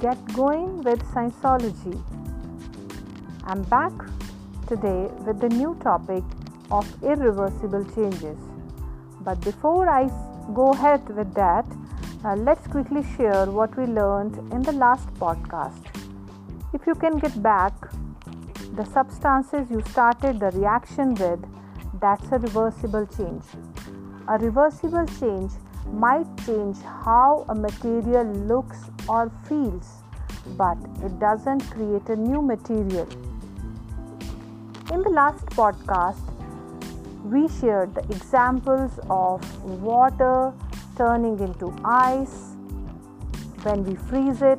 get going with Scienceology. I'm back today with the new topic of irreversible changes. But before I go ahead with that, uh, let's quickly share what we learned in the last podcast. If you can get back the substances you started the reaction with, that's a reversible change. A reversible change might change how a material looks or feels, but it doesn't create a new material. In the last podcast, we shared the examples of water turning into ice when we freeze it,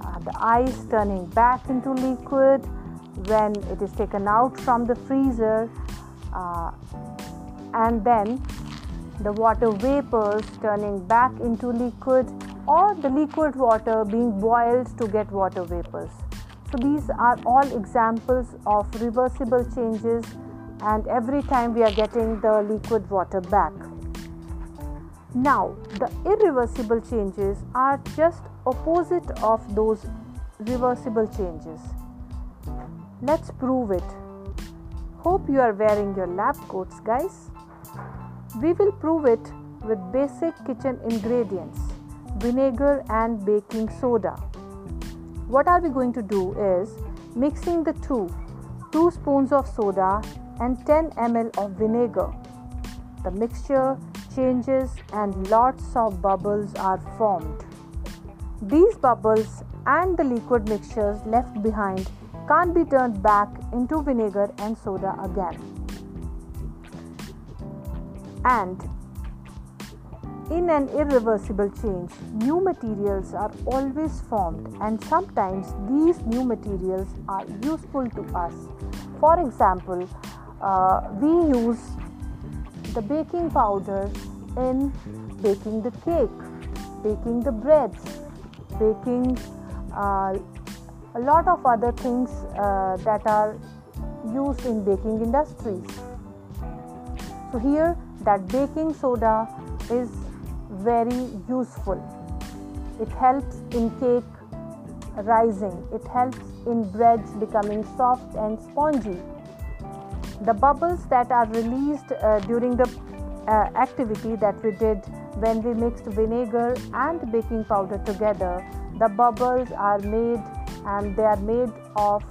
uh, the ice turning back into liquid when it is taken out from the freezer, uh, and then the water vapors turning back into liquid or the liquid water being boiled to get water vapors. So, these are all examples of reversible changes, and every time we are getting the liquid water back. Now, the irreversible changes are just opposite of those reversible changes. Let's prove it. Hope you are wearing your lab coats, guys. We will prove it with basic kitchen ingredients vinegar and baking soda. What are we going to do is mixing the two 2 spoons of soda and 10 ml of vinegar. The mixture changes and lots of bubbles are formed. These bubbles and the liquid mixtures left behind can't be turned back into vinegar and soda again and in an irreversible change, new materials are always formed, and sometimes these new materials are useful to us. For example, uh, we use the baking powder in baking the cake, baking the breads, baking uh, a lot of other things uh, that are used in baking industries. So, here that baking soda is very useful. It helps in cake rising, it helps in breads becoming soft and spongy. The bubbles that are released uh, during the uh, activity that we did when we mixed vinegar and baking powder together, the bubbles are made and they are made of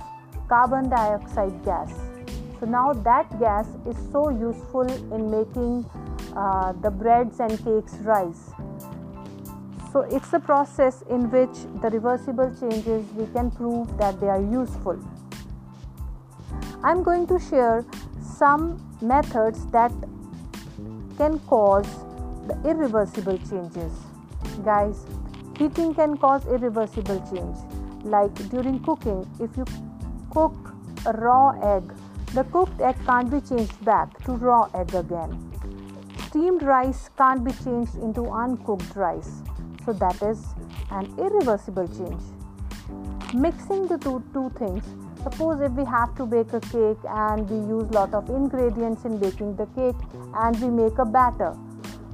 carbon dioxide gas. So now that gas is so useful in making uh, the breads and cakes rise. So it's a process in which the reversible changes we can prove that they are useful. I'm going to share some methods that can cause the irreversible changes. Guys, heating can cause irreversible change. Like during cooking, if you cook a raw egg the cooked egg can't be changed back to raw egg again. Steamed rice can't be changed into uncooked rice. So that is an irreversible change. Mixing the two, two things. Suppose if we have to bake a cake and we use lot of ingredients in baking the cake and we make a batter.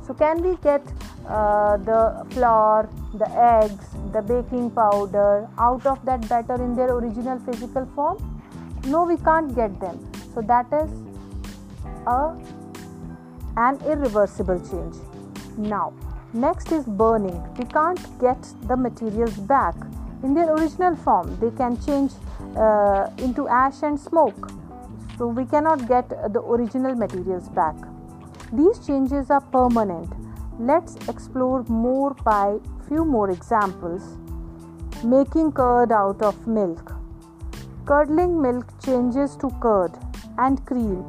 So can we get uh, the flour, the eggs, the baking powder out of that batter in their original physical form? No, we can't get them. So that is a an irreversible change. Now, next is burning. We can't get the materials back in their original form. They can change uh, into ash and smoke. So we cannot get the original materials back. These changes are permanent. Let's explore more by few more examples. Making curd out of milk. Curdling milk changes to curd and cream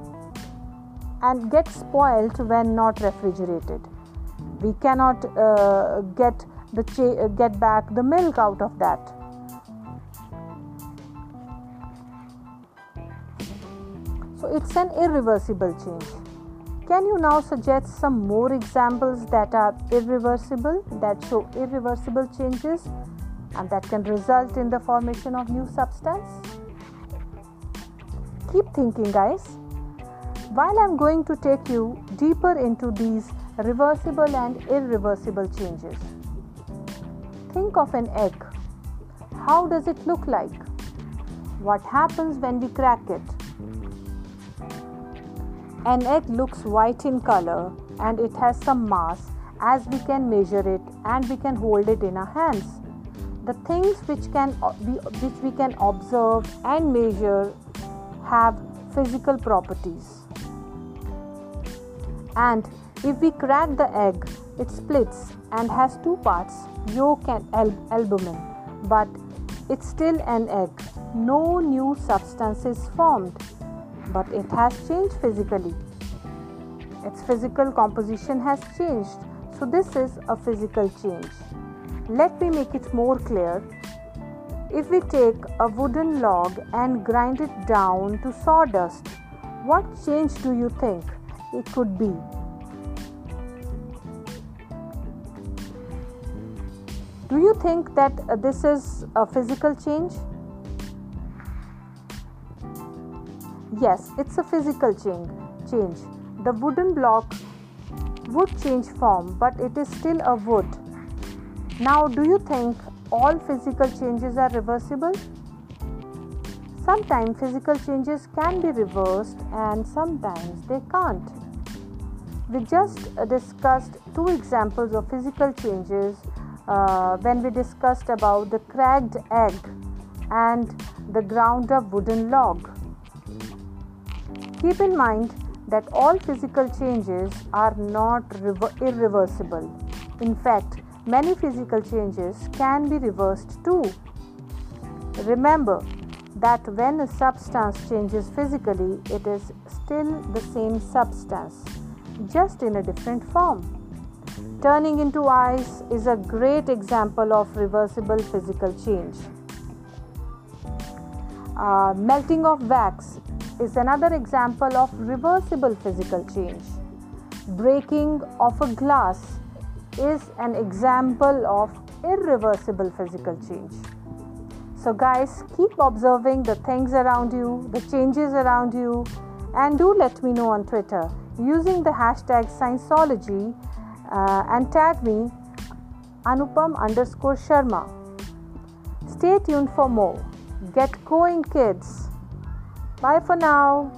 and get spoiled when not refrigerated. We cannot uh, get the cha- get back the milk out of that. So it's an irreversible change. Can you now suggest some more examples that are irreversible, that show irreversible changes, and that can result in the formation of new substance? Keep thinking, guys. While I'm going to take you deeper into these reversible and irreversible changes, think of an egg. how does it look like? What happens when we crack it? An egg looks white in color and it has some mass as we can measure it and we can hold it in our hands. The things which can uh, be, which we can observe and measure have physical properties. And if we crack the egg, it splits and has two parts, yolk and albumin, but it's still an egg. No new substance is formed, but it has changed physically. Its physical composition has changed so, this is a physical change. Let me make it more clear. If we take a wooden log and grind it down to sawdust, what change do you think it could be? Do you think that uh, this is a physical change? Yes, it's a physical change. Change. The wooden block would change form, but it is still a wood. Now, do you think all physical changes are reversible? Sometimes physical changes can be reversed and sometimes they can't. We just discussed two examples of physical changes uh, when we discussed about the cracked egg and the ground up wooden log. Keep in mind that all physical changes are not irreversible. In fact, many physical changes can be reversed too. Remember that when a substance changes physically, it is still the same substance, just in a different form. Turning into ice is a great example of reversible physical change. Uh, melting of wax is another example of reversible physical change. Breaking of a glass is an example of irreversible physical change. So, guys, keep observing the things around you, the changes around you, and do let me know on Twitter using the hashtag Scienceology uh, and tag me Anupam underscore Sharma. Stay tuned for more. Get going, kids. Bye for now.